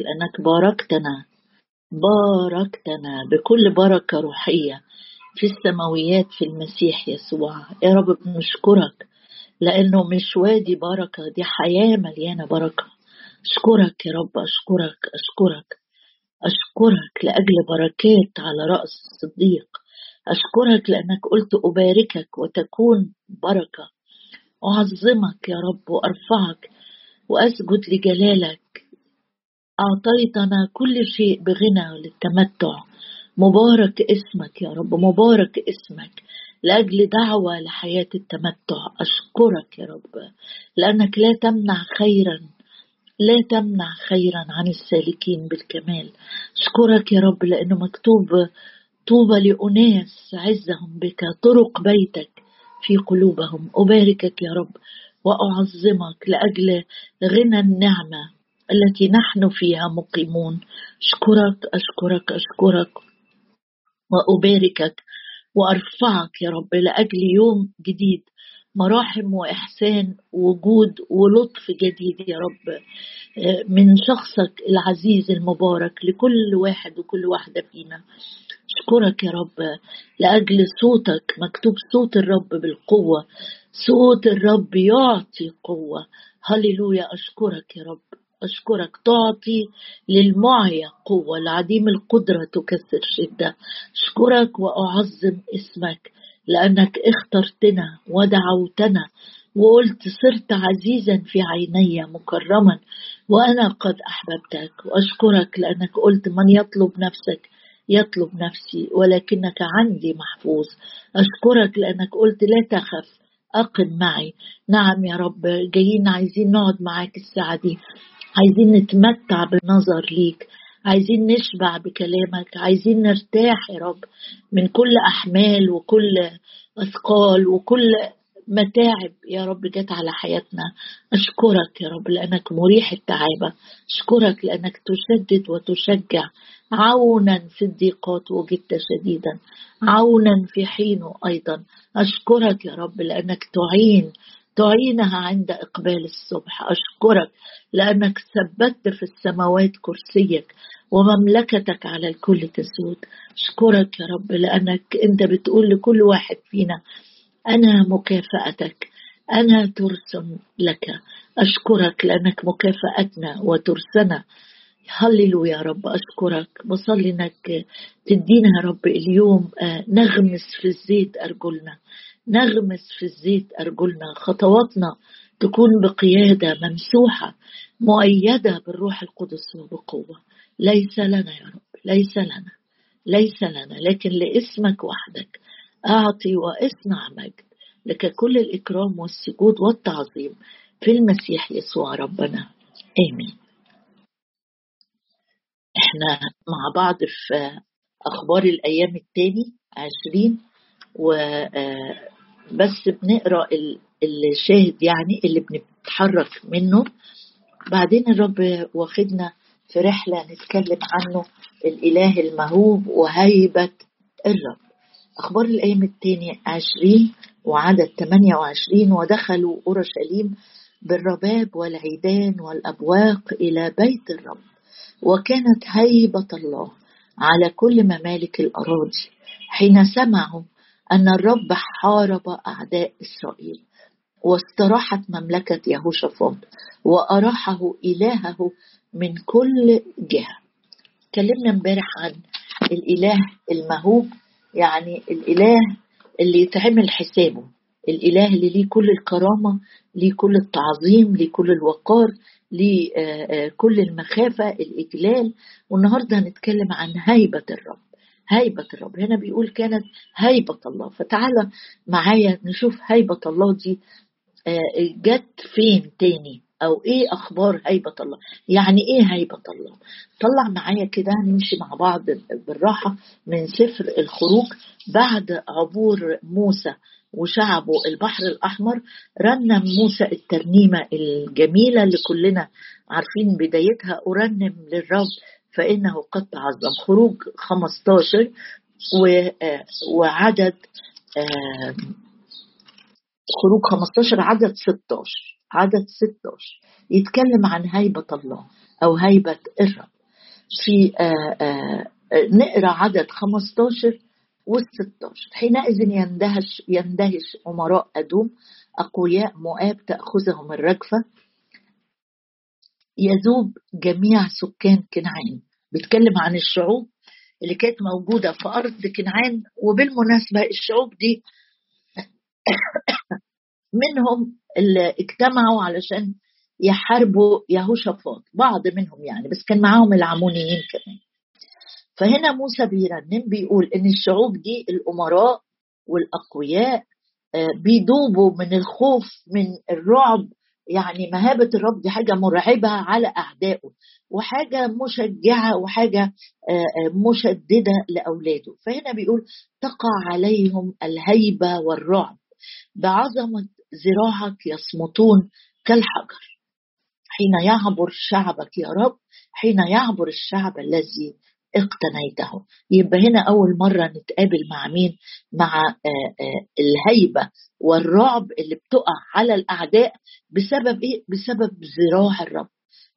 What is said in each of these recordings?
لأنك باركتنا باركتنا بكل بركة روحية في السماويات في المسيح يسوع. يا رب بنشكرك لأنه مش وادي بركة دي حياة مليانة بركة. أشكرك يا رب أشكرك أشكرك أشكرك لأجل بركات على رأس الصديق أشكرك لأنك قلت أباركك وتكون بركة. أعظمك يا رب وأرفعك وأسجد لجلالك. أعطيتنا كل شيء بغنى للتمتع. مبارك اسمك يا رب مبارك اسمك لأجل دعوة لحياة التمتع. أشكرك يا رب لأنك لا تمنع خيرا لا تمنع خيرا عن السالكين بالكمال. أشكرك يا رب لأنه مكتوب طوبى لأناس عزهم بك طرق بيتك في قلوبهم. أباركك يا رب وأعظمك لأجل غنى النعمة. التي نحن فيها مقيمون. أشكرك أشكرك أشكرك. وأباركك وأرفعك يا رب لأجل يوم جديد. مراحم وإحسان وجود ولطف جديد يا رب. من شخصك العزيز المبارك لكل واحد وكل واحدة فينا. أشكرك يا رب لأجل صوتك. مكتوب صوت الرب بالقوة. صوت الرب يعطي قوة. هللويا. أشكرك يا رب. أشكرك. تعطي للمعيا قوة. العديم القدرة تكسر شدة. أشكرك وأعظم اسمك لأنك اخترتنا ودعوتنا وقلت صرت عزيزا في عيني مكرما وأنا قد أحببتك. وأشكرك لأنك قلت من يطلب نفسك يطلب نفسي ولكنك عندي محفوظ. أشكرك لأنك قلت لا تخف أقم معي. نعم يا رب جايين عايزين نقعد معاك الساعة دي. عايزين نتمتع بالنظر ليك عايزين نشبع بكلامك عايزين نرتاح يا رب من كل أحمال وكل أثقال وكل متاعب يا رب جت على حياتنا. أشكرك يا رب لأنك مريح التعابة أشكرك لأنك تشدد وتشجع عونا في الضيقات وجدت شديدا عونا في حينه أيضا. أشكرك يا رب لأنك تعين تعينها عند إقبال الصبح. أشكرك لأنك ثبت في السماوات كرسيك ومملكتك على الكل تسود. أشكرك يا رب لأنك أنت بتقول لكل واحد فينا أنا مكافأتك أنا ترس لك. أشكرك لأنك مكافأتنا وترسنا. هللو يا رب. أشكرك. بصلي إنك تدينا يا رب اليوم آه، نغمس في الزيت أرجلنا. نغمس في الزيت أرجلنا خطواتنا تكون بقيادة ممسوحة مؤيدة بالروح القدس وبقوة. ليس لنا يا رب ليس لنا ليس لنا لكن لاسمك وحدك. أعطي واصنع مجد لك كل الإكرام والسجود والتعظيم في المسيح يسوع ربنا. آمين. إحنا مع بعض في أخبار الأيام التاني عشرين و آه، بس بنقرأ الشاهد يعني اللي بنتحرك منه. بعدين الرب واخدنا في رحلة نتكلم عنه. الإله المهوب وهيبة الرب. أخبار الأيام الثانية عشرين وعدد 28 ودخلوا أورشليم بالرباب والعيدان والأبواق إلى بيت الرب. وكانت هيبة الله على كل ممالك الأراضي. حين سمعوا أن الرب حارب أعداء إسرائيل واستراحت مملكة يهوشافاط وأراحه إلهه من كل جهة. اتكلمنا امبارح عن الإله المهوب يعني الإله اللي يتعمل حسابه الإله اللي ليه كل الكرامة ليه كل التعظيم ليه كل الوقار ليه آه، آه، كل المخافة الإجلال. والنهاردة هنتكلم عن هيبة الرب. هيبة الرب. هنا بيقول كانت هيبة الله. فتعالى معايا نشوف هيبة الله دي آه، جت فين تاني؟ أو إيه أخبار هيبة الله؟ يعني إيه هيبة الله؟ طلع معايا كده نمشي مع بعض بالراحة من سفر الخروج بعد عبور موسى وشعبه البحر الأحمر رنم موسى الترنيمة الجميلة اللي كلنا عارفين بدايتها أرنم للرب فإنه قد تعظم خروج 15 آه، وعدد خروج 15 عدد 16 عدد 16 يتكلم عن هيبة الله أو هيبة الرب. في نقرأ عدد 15 وال16 حينئذ يندهش يندهش أمراء أدوم أقوياء مؤاب تأخذهم الرجفة يذوب جميع سكان كنعان. بيتكلم عن الشعوب اللي كانت موجودة في أرض كنعان وبالمناسبة الشعوب دي منهم اللي اجتمعوا علشان يحاربوا يهوشافاط بعض منهم يعني بس كان معاهم العمونيين كمان. فهنا موسى بيرنم بيقول إن الشعوب دي الأمراء والأقوياء آه، بيدوبوا من الخوف من الرعب يعني مهابة الرب دي حاجة مرعبة على أعدائه وحاجة مشجعة وحاجة آه، آه، مشددة لأولاده. فهنا بيقول تقع عليهم الهيبة والرعب. بعظمة ذراعك يصمتون كالحجر. حين يعبر شعبك يا رب حين يعبر الشعب الذي اقتنيته. يبقى هنا أول مرة نتقابل مع مين؟ مع آه، آه، الهيبة والرعب اللي بتقع على الأعداء بسبب إيه؟ بسبب ذراع الرب.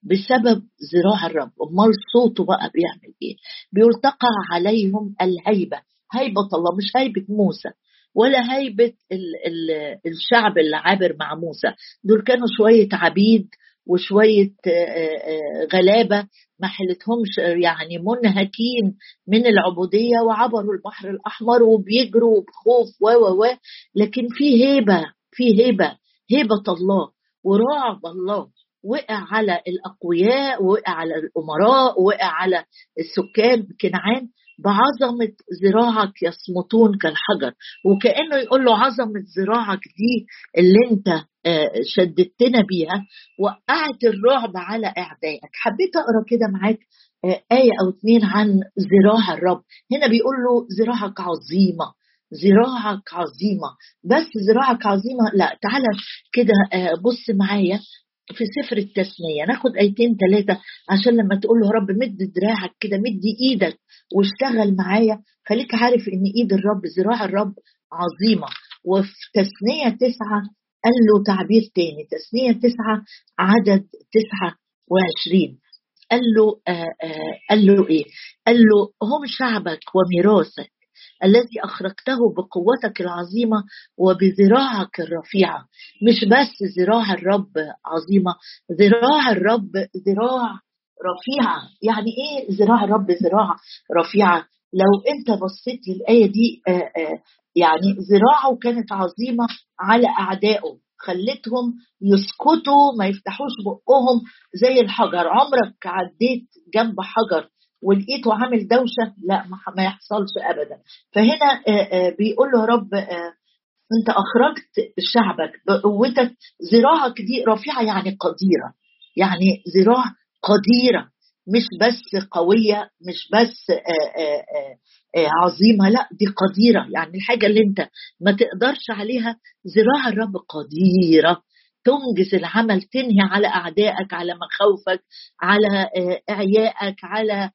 بسبب ذراع الرب. أمال صوته بقى بيعمل إيه؟ بيقول تقع عليهم الهيبة. هيبة الله مش هيبة موسى ولا هيبة ال ال الشعب اللي عابر مع موسى. دول كانوا شوية عبيد وشوية غلابة ما حلتهمش يعني منهكين من العبودية وعبروا البحر الأحمر وبيجروا بخوف و و و لكن في هيبة في هيبة هيبة الله ورعب الله وقع على الأقوياء وقع على الأمراء وقع على السكان كنعان بعظمة ذراعك يصمتون كالحجر. وكأنه يقول له عظمة ذراعك دي اللي انت آه، شددتنا بيها وقعت الرعب على أعدائك. حبيت أقرأ كده معاك آه، آية أو اتنين عن ذراع الرب. هنا بيقول له ذراعك عظيمة ذراعك عظيمة. بس ذراعك عظيمة لا تعالى كده آه، بص معايا. في سفر التثنية ناخد آيتين ثلاثة عشان لما تقول له رب مد دراعك كده مد إيدك واشتغل معايا خليك عارف إن إيد الرب ذراع الرب عظيمة وفي تثنية تسعة قال له تعبير تاني تثنية تسعة عدد تسعة وعشرين قال له آه آه قال له إيه؟ قال له هم شعبك وميراثك الذي اخرجته بقوتك العظيمة وبذراعك الرفيعة. مش بس ذراع الرب عظيمة ذراع الرب ذراع رفيعة. يعني إيه ذراع الرب ذراع رفيعة؟ لو أنت بصيت للآية دي آآ آآ يعني ذراعه كانت عظيمة على أعدائه. خلتهم يسكتوا ما يفتحوش بقهم زي الحجر. عمرك عديت جنب حجر. ولقيته عامل دوشة لا ما يحصلش ابدا. فهنا بيقول له يا رب أنت أخرجت شعبك بقوتك ذراعك دي رفيعة يعني قديرة. يعني ذراع قديرة مش بس قوية مش بس عظيمة لا دي قديرة. يعني الحاجة اللي أنت ما تقدرش عليها ذراع الرب قديرة. تنجز العمل تنهي على أعدائك على مخاوفك على إعيائك على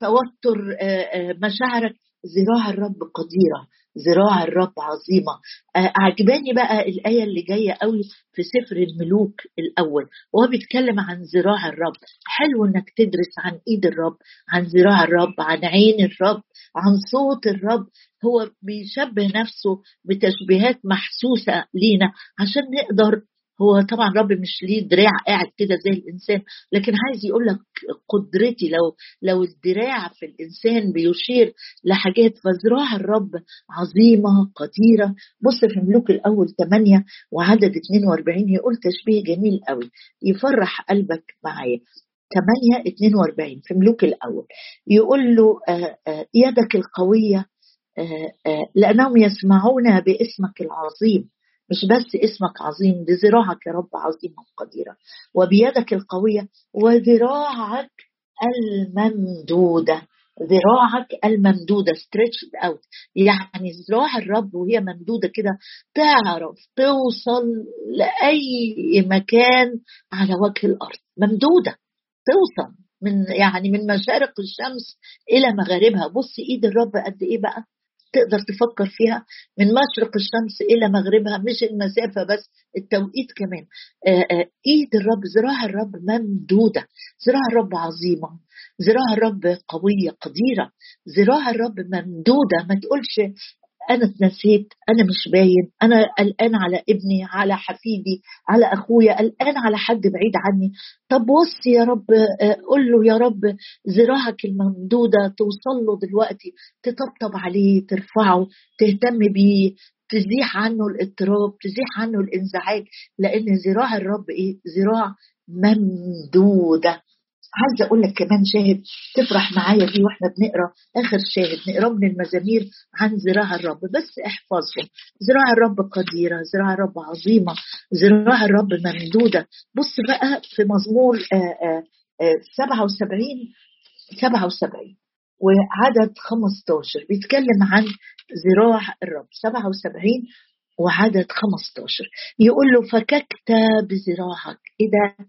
توتر آه، آه، مشاعرك. ذراع الرب قديرة ذراع الرب عظيمة. أعجباني بقى الآية اللي جاية قوي في سفر الملوك الأول وهو بيتكلم عن ذراع الرب. حلو إنك تدرس عن إيد الرب عن ذراع الرب عن عين الرب عن صوت الرب. هو بيشبه نفسه بتشبيهات محسوسة لينا عشان نقدر هو طبعا رب مش ليه دراع قاعد كده زي الإنسان لكن عايز يقول لك قدرتي لو لو الدراع في الإنسان بيشير لحاجات فذراع الرب عظيمة قديرة. بص في ملوك الأول 8 وعدد 42 يقول تشبيه جميل قوي. يفرح قلبك معايا. 8 42 في ملوك الأول. يقول له آه، آه، يدك القوية آه، لأنهم يسمعون باسمك العظيم. مش بس اسمك عظيم بذراعك يا رب عظيمة وقديرة وبيدك القوية وذراعك الممدودة. ذراعك الممدودة stretched out. يعني ذراع الرب وهي ممدودة كده تعرف توصل لأي مكان على وجه الأرض. ممدودة. توصل من يعني من مشارق الشمس إلى مغاربها. بص إيد الرب قد إيه بقى؟ تقدر تفكر فيها من مشرق الشمس إلى مغربها مش المسافة بس التوقيت كمان. آه، آه، إيد الرب ذراع الرب ممدودة ذراع الرب عظيمة ذراع الرب قوية قديرة ذراع الرب ممدودة. ما تقولش أنا اتنسيت أنا مش باين أنا قلقان على ابني على حفيدي على أخويا قلقان على حد بعيد عني. طب وصي يا رب قول له يا رب ذراعك الممدودة توصل له دلوقتي تطبطب عليه ترفعه تهتم بيه تزيح عنه الاضطراب تزيح عنه الإنزعاج لأن ذراع الرب إيه؟ ذراع ممدودة. عايزة أقول لك كمان شاهد تفرح معايا فيه وإحنا بنقرأ آخر شاهد نقرا من المزامير عن ذراع الرب. بس احفظهم ذراع الرب قديرة ذراع الرب عظيمة ذراع الرب ممدودة. بص بقى في مزمور 77 77 وعدد 15 بيتكلم عن ذراع الرب. 77 وعدد 15 يقول له فككت بذراعك إيه ده؟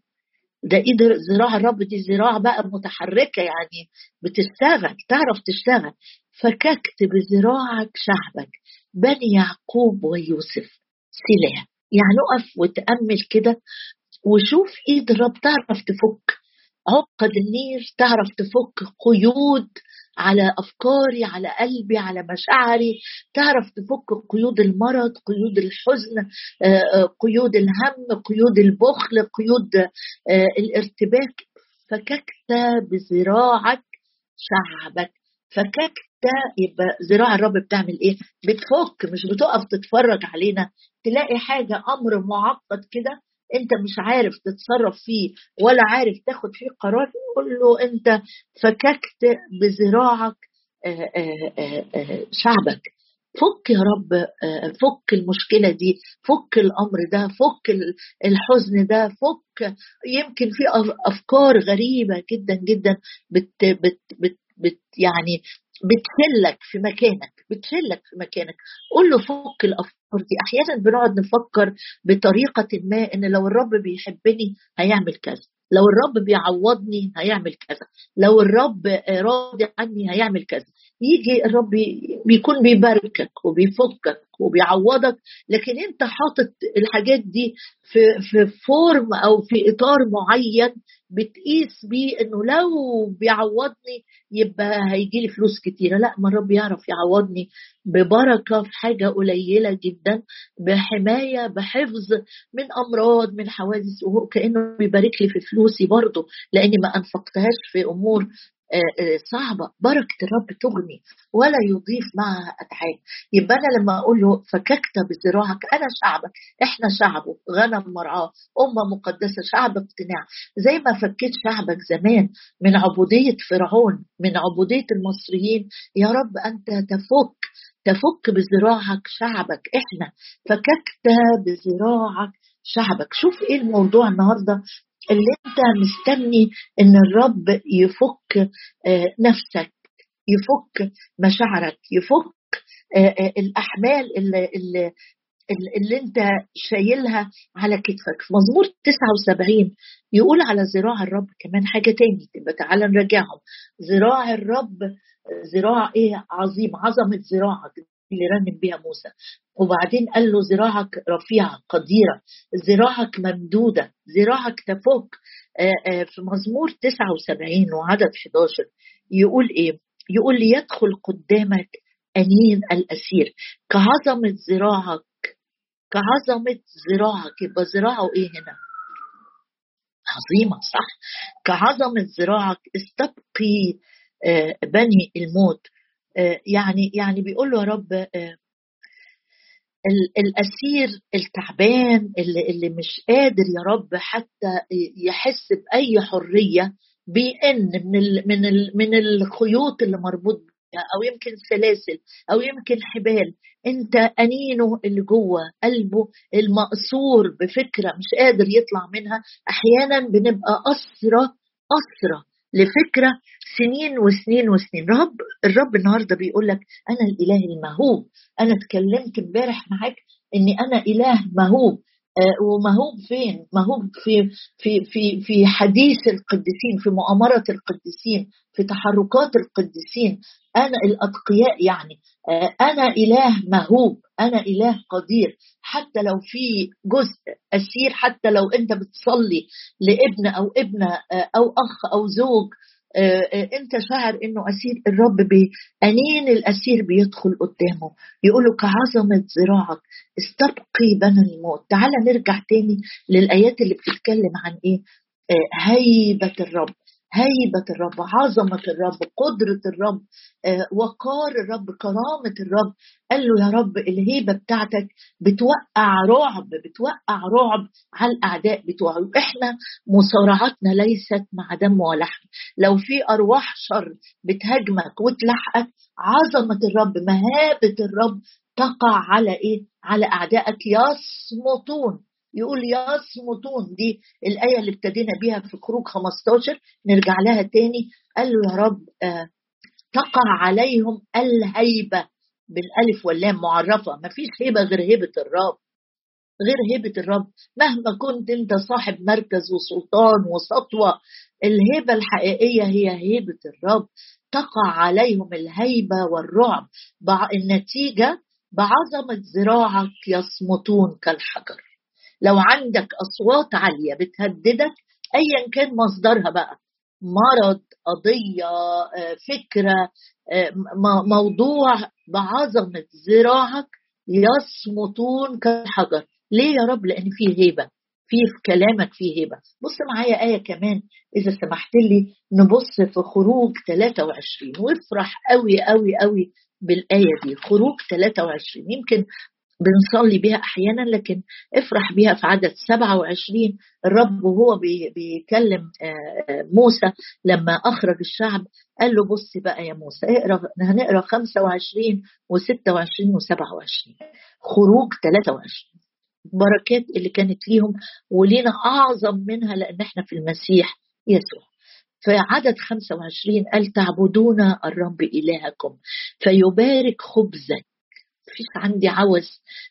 ده ايد ذراع الرب دي ذراع بقى متحركة يعني بتشتغل تعرف تشتغل. فككت بذراعك شعبك بني يعقوب ويوسف سلاح. يعني اقف وتأمل كده وشوف ايد الرب تعرف تفك عقد النير تعرف تفك قيود على أفكاري على قلبي على مشاعري. تعرف تفك قيود المرض قيود الحزن آه، آه، قيود الهم قيود البخل قيود آه، الارتباك. فككت بذراعك شعبك. فككت يبقى ذراع الرب بتعمل إيه؟ بتفك مش بتقف تتفرج علينا. تلاقي حاجة أمر معقد كده انت مش عارف تتصرف فيه ولا عارف تاخد فيه قرار قول له انت فككت بذراعك آه، آه، آه، شعبك. فك يا رب فك المشكلة دي فك الأمر ده فك الحزن ده فك يمكن في أفكار غريبة جدا جدا بت بت بت بت يعني بتشلك في مكانك بتشلك في مكانك. قول له فك الافكار دي أحيانا بنقعد نفكر بطريقة ما إن لو الرب بيحبني هيعمل كذا لو الرب بيعوضني هيعمل كذا لو الرب راضي عني هيعمل كذا. يجي الرب بيكون بيباركك وبيفكك وبيعوضك. لكن انت حاطط الحاجات دي في في فورم أو في إطار معين بتقيس بيه إنه لو بيعوضني يبقى هيجي لي فلوس كتيرة. لا ما الرب يعرف يعوضني ببركة في حاجة قليلة جدا بحماية بحفظ من أمراض من حوادث وهو كأنه بيبارك لي في فلوسي برضه لأني ما أنفقتهاش في أمور صعبة. بركة الرب تغني ولا يضيف معها اتعاب يبقى أنا لما أقول له فككت بذراعك أنا شعبك. إحنا شعبه غنم مرعاه أمة مقدسة شعب اقتناع. زي ما فكيت شعبك زمان من عبودية فرعون من عبودية المصريين. يا رب أنت تفك تفك بذراعك شعبك. إحنا فككت بذراعك شعبك. شوف إيه الموضوع النهارده. اللي انت مستني إن الرب يفك آه، نفسك يفك مشاعرك يفك آه، آه، الأحمال اللي, اللي اللي انت شايلها على كتفك. في مزمور 79 يقول على ذراع الرب كمان حاجة تاني. تبقى تعالى نراجعهم. ذراع الرب ذراع إيه؟ عظيم عظمة ذراعك اللي رنم بيها موسى. وبعدين قال له ذراعك رفيعة قديرة. ذراعك ممدودة. ذراعك تفك آه، آه، في مزمور 79 وعدد 11 يقول إيه؟ يقول ليدخل قدامك أنين الأسير. كعظمة ذراعك كعظمة ذراعك يبقى ذراعه إيه هنا؟ عظيمة صح؟ كعظمة ذراعك استبقي آه، بني الموت. يعني يعني بيقول له يا رب الأسير التعبان اللي, اللي مش قادر يا رب حتى يحس بأي حرية بيئن من ال من ال من الخيوط اللي مربوط أو يمكن سلاسل أو يمكن حبال. أنت أنينه اللي جوه قلبه المقصور بفكرة مش قادر يطلع منها. أحيانا بنبقى اسرى اسرى لفكرة سنين وسنين وسنين. رب الرب النهارده بيقول لك أنا الإله المهوب. أنا اتكلمت امبارح معاك إني أنا إله مهوب. ومهوب فين؟ مهوب في في في في حديث القديسين في مؤامرة القديسين في تحركات القديسين أنا الأتقياء يعني آه، أنا إله مهوب أنا إله قدير حتى لو في جزء أسير حتى لو أنت بتصلي لابن أو ابنة آه، أو أخ أو زوج آه، آه، انت شاعر إنه أسير؟ الرب بانين الأسير بيدخل قدامه؟ يقول له كعظمة ذراعك استبقي بنى الموت. تعال نرجع تاني للآيات اللي بتتكلم عن إيه؟ آه، هيبة الرب. هيبة الرب عظمة الرب قدرة الرب آه، وقار الرب كرامة الرب. قال له يا رب الهيبة بتاعتك بتوقع رعب بتوقع رعب على الأعداء بتوعه إحنا مصارعتنا ليست مع دم ولحم لو في أرواح شر بتهاجمك وتلحقك عظمة الرب مهابة الرب تقع على إيه؟ على أعدائك يصمتون. يقول يصمتون دي الآية اللي ابتدينا بيها في خروج 15 نرجع لها تاني. قال له يا رب آه تقع عليهم الهيبة بالألف واللام معرفة. ما فيش هيبة غير هيبة الرب غير هيبة الرب. مهما كنت أنت صاحب مركز وسلطان وسطوة الهيبة الحقيقية هي هيبة الرب. تقع عليهم الهيبة والرعب. النتيجة بعظمة ذراعك يصمتون كالحجر. لو عندك أصوات عالية بتهددك ايا كان مصدرها بقى مرض قضية آه، فكرة آه، موضوع بعظمة ذراعك يصمتون كالحجر. ليه يا رب؟ لأن فيه هيبة في في كلامك فيه هيبة. بص معايا آية كمان إذا سمحت لي نبص في خروج 23 وافرح قوي قوي قوي بالآية دي. خروج 23 يمكن بنصلي بها أحيانا لكن افرح بها في عدد 27 الرب وهو بيكلم آه، موسى لما أخرج الشعب قال له بص بقى يا موسى اقرأ هنقرأ 25 و26 و27 خروج 23 بركات اللي كانت ليهم ولينا أعظم منها لأن إحنا في المسيح يسوع. في عدد 25 قال تعبدون الرب إلهكم فيبارك خبزك فيش عندي عوز.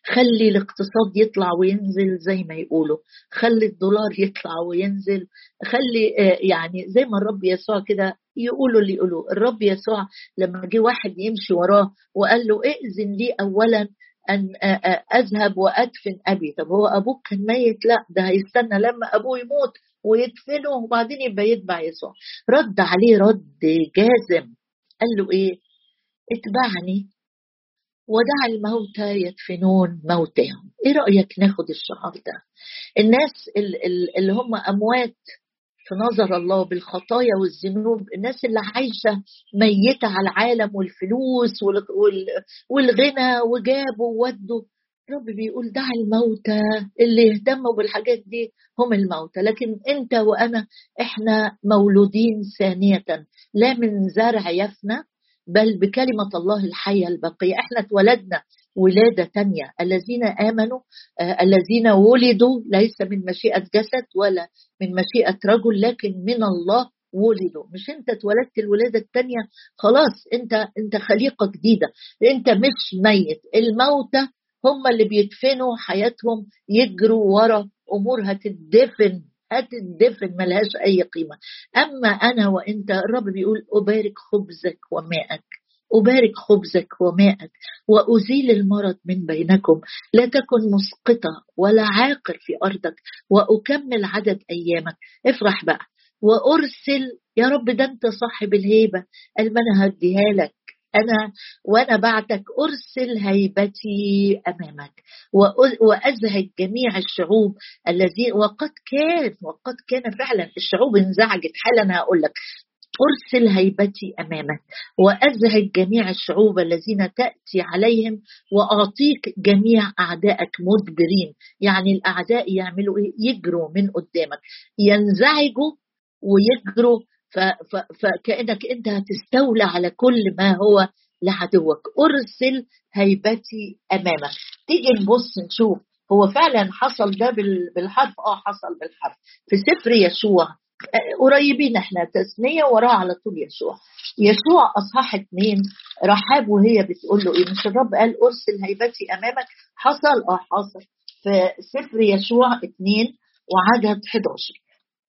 خلي الاقتصاد يطلع وينزل زي ما يقولوا. خلي الدولار يطلع وينزل. خلي آه، يعني زي ما الرب يسوع كده يقولوا اللي يقولوا. الرب يسوع لما جه واحد يمشي وراه وقال له ائذن لي اولا أن آه، آه، أذهب وأدفن أبي. طب هو أبوك كان ميت؟ لا ده هيستنى لما أبوه يموت ويدفنه وبعدين يبقى يتبع يسوع. رد عليه رد جازم. قال له إيه؟ اتبعني. ودع الموتى يدفنون موتاهم إيه رأيك ناخد الشعار ده؟ الناس اللي هم أموات في نظر الله بالخطايا والذنوب الناس اللي عايشة ميتة على العالم والفلوس والغنى وجابوا وودوا. رب بيقول دع الموتى اللي يهتموا بالحاجات دي هم الموتى. لكن أنت وأنا إحنا مولودين ثانية. لا من زرع يفنى بل بكلمة الله الحية البقية. إحنا اتولدنا ولادة تانية. الذين آمنوا آه الذين ولدوا ليس من مشيئة جسد ولا من مشيئة رجل لكن من الله ولدوا. مش أنت اتولدت الولادة التانية خلاص أنت أنت خليقة جديدة. أنت مش ميت. الموتى هم اللي بيدفنوا حياتهم يجروا ورا امور هتدفن هتدفن ملهاش أي قيمة. أما أنا وأنت الرب بيقول أبارك خبزك وماءك. أبارك خبزك وماءك. وأزيل المرض من بينكم. لا تكن مسقطة ولا عاقر في أرضك. وأكمل عدد أيامك. افرح بقى. وأرسل يا رب ده أنت صاحب الهيبة. قال ما أنا هديها لك. أنا وأنا بعدك أرسل هيبتي أمامك وأزهج جميع الشعوب الذين وقد كان وقد كان فعلا الشعوب انزعجت. حالا هقول لك أرسل هيبتي أمامك وأزهج جميع الشعوب الذين تأتي عليهم وأعطيك جميع أعدائك مدبرين. يعني الأعداء يعملوا إيه؟ يجروا من قدامك. ينزعجوا ويجروا فكانك أنت هتستولى على كل ما هو لعدوك. أرسل هيبتي أمامك. تيجي نبص نشوف هو فعلا حصل ده بالحرف؟ آه حصل بالحرف. في سفر يشوع آه، قريبين إحنا تسميه وراه على طول يشوع يشوع اصحاح اثنين رحاب وهي بتقول له إيه؟ مش الرب قال أرسل هيبتي أمامك؟ حصل؟ آه حصل. في سفر يشوع 2 وعدد 11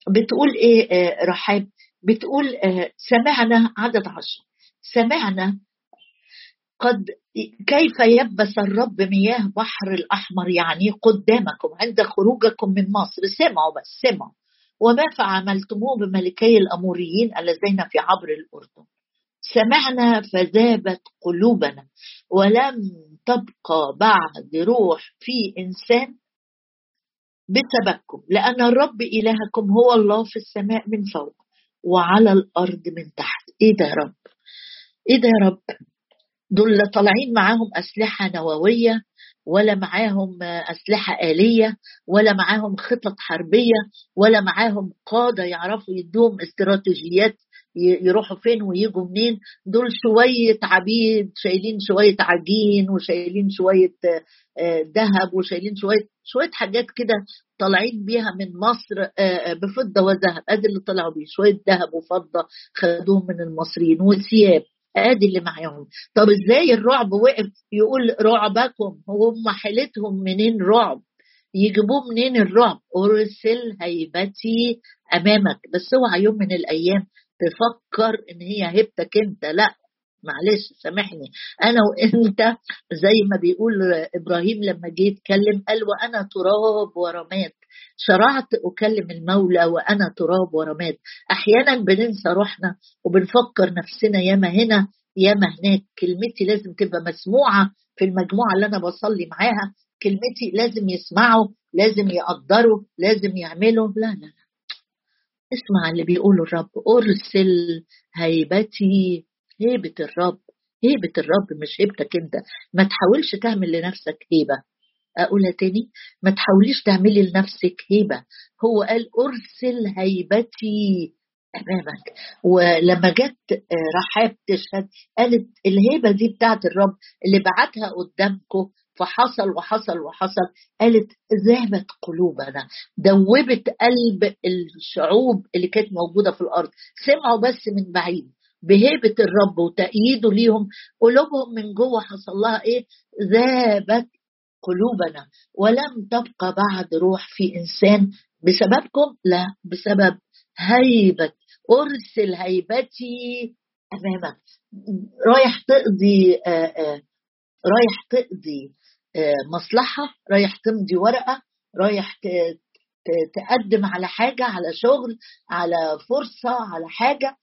بتقول إيه آه، رحاب؟ بتقول آه، سمعنا عدد 10 سمعنا قد كيف يبس الرب مياه بحر الأحمر يعني قدامكم عند خروجكم من مصر. سمعوا بس سمعوا. وما فعملتموه بملكي الأموريين اللذين في عبر الأردن. سمعنا فذابت قلوبنا ولم تبقى بعد روح في إنسان بسببكم لأن الرب إلهكم هو الله في السماء من فوق. وعلى الأرض من تحت. إيه ده يا رب؟ إيه ده يا رب؟ دول طالعين معاهم أسلحة نووية ولا معاهم أسلحة آلية ولا معاهم خطط حربية ولا معاهم قادة يعرفوا يدوهم استراتيجيات يروحوا فين ويجوا منين. دول شوية عبيد شايلين شوية عجين وشايلين شوية آه، ذهب وشايلين شوية شوية حاجات كده طالعين بيها من مصر آه، آه، بفضة وذهب. أدي اللي طلعوا بيه شوية ذهب وفضة خدوهم من المصريين وثياب أدي اللي معاهم. طب إزاي الرعب وقف؟ يقول رعبكم. هم حالتهم منين رعب؟ يجيبوه منين الرعب؟ ارسل هيبتي أمامك. بس اوعى يوم من الأيام تفكر إن هي هبتك أنت. لا معلش سامحني. أنا وأنت زي ما بيقول إبراهيم لما جه يتكلم قال وأنا تراب ورماد شرعت أكلم المولى وأنا تراب ورماد أحيانا بننسى روحنا وبنفكر نفسنا ياما هنا ياما هناك. كلمتي لازم تبقى مسموعة في المجموعة اللي أنا بصلي معاها. كلمتي لازم يسمعوا لازم يقدروا لازم يعملوا. لا لا لا. اسمع اللي بيقوله الرب أرسل هيبتي هيبة الرب هيبة الرب مش هيبتك أنت. ما تحاولش تعمل لنفسك هيبة. أقولها تاني؟ ما تحاوليش تعملي لنفسك هيبة. هو قال أرسل هيبتي أمامك. ولما جت آه، رحاب تشهد قالت الهيبة دي بتاعت الرب اللي بعتها قدامكم فحصل وحصل وحصل قالت ذهبت قلوبنا دوبت قلب الشعوب اللي كانت موجودة في الأرض سمعوا بس من بعيد بهيبة الرب وتأييده ليهم قلوبهم من جوه حصل لها إيه؟ ذابت قلوبنا ولم تبقى بعد روح في إنسان بسببكم؟ لا بسبب هيبة أرسل هيبتي أمامك. رايح تقضي آآ آه، آآ آه، رايح تقضي. آه، مصلحة رايح تمضي ورقة رايح تقدم على حاجة على شغل على فرصة على حاجة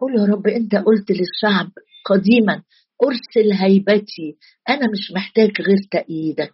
قول يا رب أنت قلت للشعب قديما أرسل هيبتي أنا مش محتاج غير تأييدك.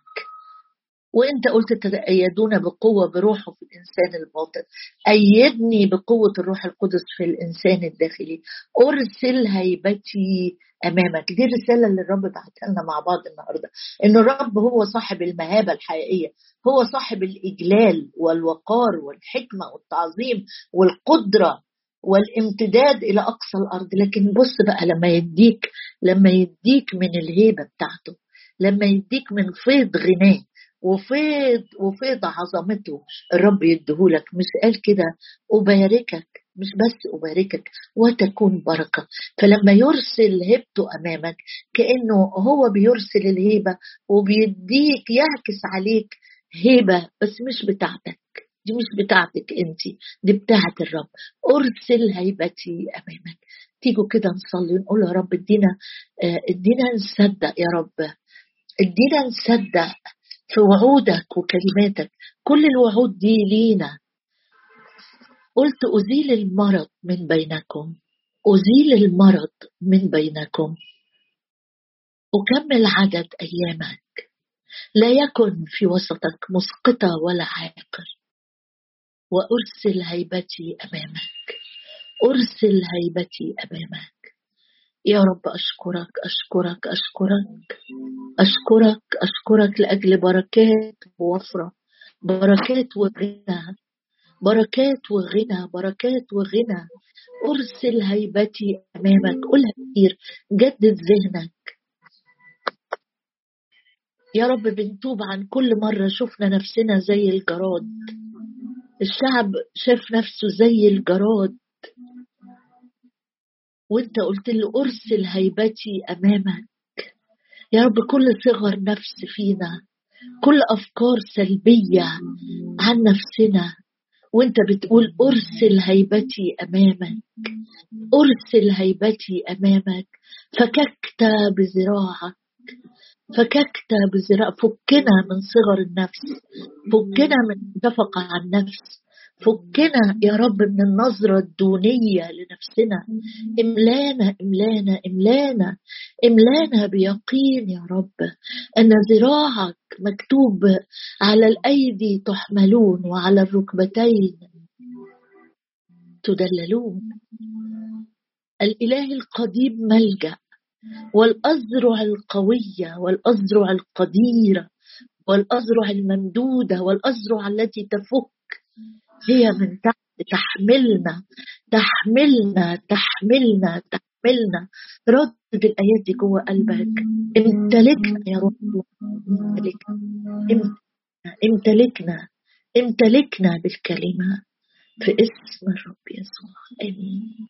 وانت قلت تتأيدون بقوة بروحه في الإنسان الباطن. أيدني بقوة الروح القدس في الإنسان الداخلي. أرسل هيبتي أمامك. دي الرسالة اللي الرب بعتها لنا مع بعض النهارده. إن الرب هو صاحب المهابة الحقيقية. هو صاحب الإجلال والوقار والحكمة والتعظيم والقدرة والامتداد إلى أقصى الأرض. لكن بص بقى لما يديك لما يديك من الهيبة بتاعته لما يديك من فيض غناه وفيض وفيض عظمته. الرب يديهولك. مش قال كده. أباركك. مش بس أباركك. وتكون بركة. فلما يرسل هبته أمامك كأنه هو بيرسل الهيبة وبيديك يعكس عليك هيبة بس مش بتاعتك. دي مش بتاعتك أنت. دي بتاعت الرب. أرسل هيبتي أمامك. تيجوا كده نصلي ونقول يا رب ادينا آه، ادينا نصدق يا رب. ادينا نصدق. في وعودك وكلماتك. كل الوعود دي لينا. قلت أزيل المرض من بينكم. أزيل المرض من بينكم. أكمل عدد أيامك. لا يكن في وسطك مسقطة ولا عاقر. وأرسل هيبتي أمامك. أرسل هيبتي أمامك. يا رب أشكرك أشكرك أشكرك. أشكرك أشكرك لأجل بركات ووفرة. بركات وغنى. بركات وغنى بركات وغنى. أرسل هيبتي أمامك. قولها كتير. جدد ذهنك. يا رب بنتوب عن كل مرة شفنا نفسنا زي الجراد. الشعب شاف نفسه زي الجراد. وانت قلت له أرسل هيبتي أمامك. يا رب كل صغر نفس فينا كل أفكار سلبية عن نفسنا. وانت بتقول أرسل هيبتي أمامك أرسل هيبتي أمامك. فككت بذراعك فككت بذراع فكنا من صغر النفس فكنا من شفقة عن نفس. فكنا يا رب من النظرة الدونية لنفسنا. إملانا إملانا إملانا إملانا بيقين يا رب أن ذراعك مكتوب على الأيدي تحملون وعلى الركبتين تدللون. الإله القديم ملجأ والأذرع القوية والأذرع القديرة والأذرع الممدودة والأذرع التي تفك هي من تحت تحملنا تحملنا تحملنا تحملنا. ردد الآيات دي جوه قلبك. امتلكنا يا رب. امتلكنا امتلكنا امتلكنا بالكلمة. في اسم الرب يسوع. آمين.